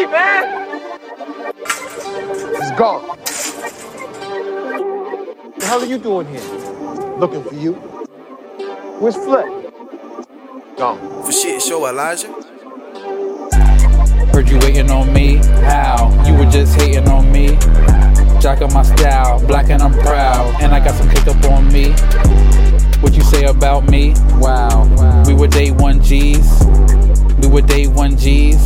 me, man. He's gone. What The hell are you doing here? Looking for you. Where's Flip? Gone. For shit show Elijah. Heard you waiting on me. How? You were just hating on me. Jack on my style, black and I'm proud. And I got some kick up on me. What you say about me? Wow. We were day one G's. We were day one G's.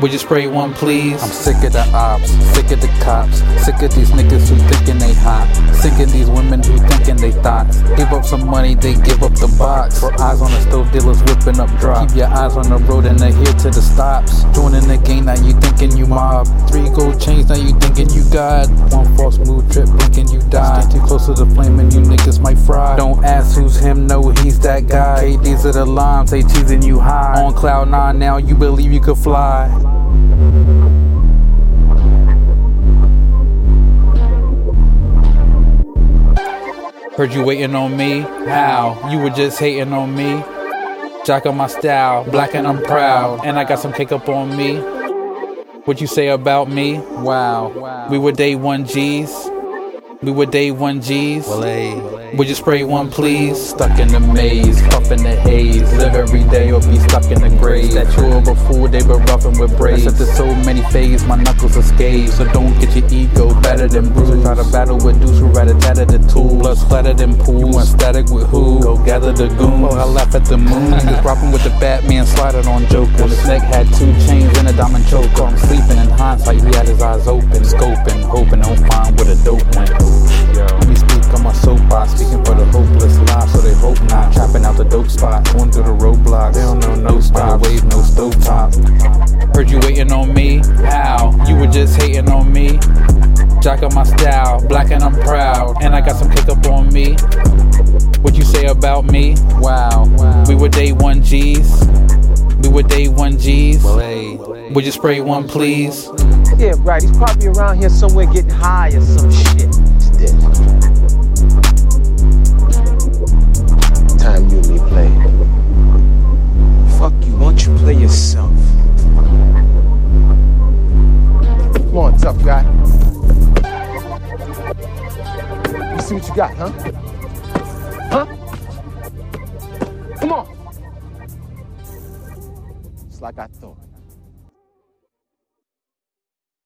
Would you spray one, please? I'm sick of the ops, sick of the cops, sick of these niggas who thinking they hot, sick of these women who thinking they thoughts. Give up some money, they give up the box. For eyes on the stove, dealers whipping up drops. Keep your eyes on the road and adhere to the stops. Joining the game, now you thinking you mob. Three gold chains, now you thinking you God. One false move, trip, blinking you die. Get too close to the flame that guy. Hey, these are the lines, they teasing you high. On cloud nine now, you believe you could fly. Heard you waiting on me. How? You were just hating on me. Jack on my style, black and I'm proud. And I got some cake up on me. What you say about me? Wow. We were day one G's. We were day one G's. Would you spray one, please? Stuck in the maze, puffin' the haze. Live every day or be stuck in the grave. Statue of a fool, they were roughing with braids. There's so many phase, my knuckles are scathed. So don't get your ego better than bruised. Try to battle with dudes who rather tatter the tool. Blood splattered in pool. You static with who? Go gather the goons. Oh, I laugh at the moon. He was rapping with the Batman, sliding on Joker. On his neck had two chains and a diamond choker. I'm sleeping in hindsight, he had his eyes open, scoping, hoping Jack on my style, black and I'm proud. And I got some kick up on me. What you say about me? Wow. We were day one G's. We were day one G's. Would you spray one, please? Yeah, right. He's probably around here somewhere getting high or some shit. got, huh? Huh? Come on. It's like I thought.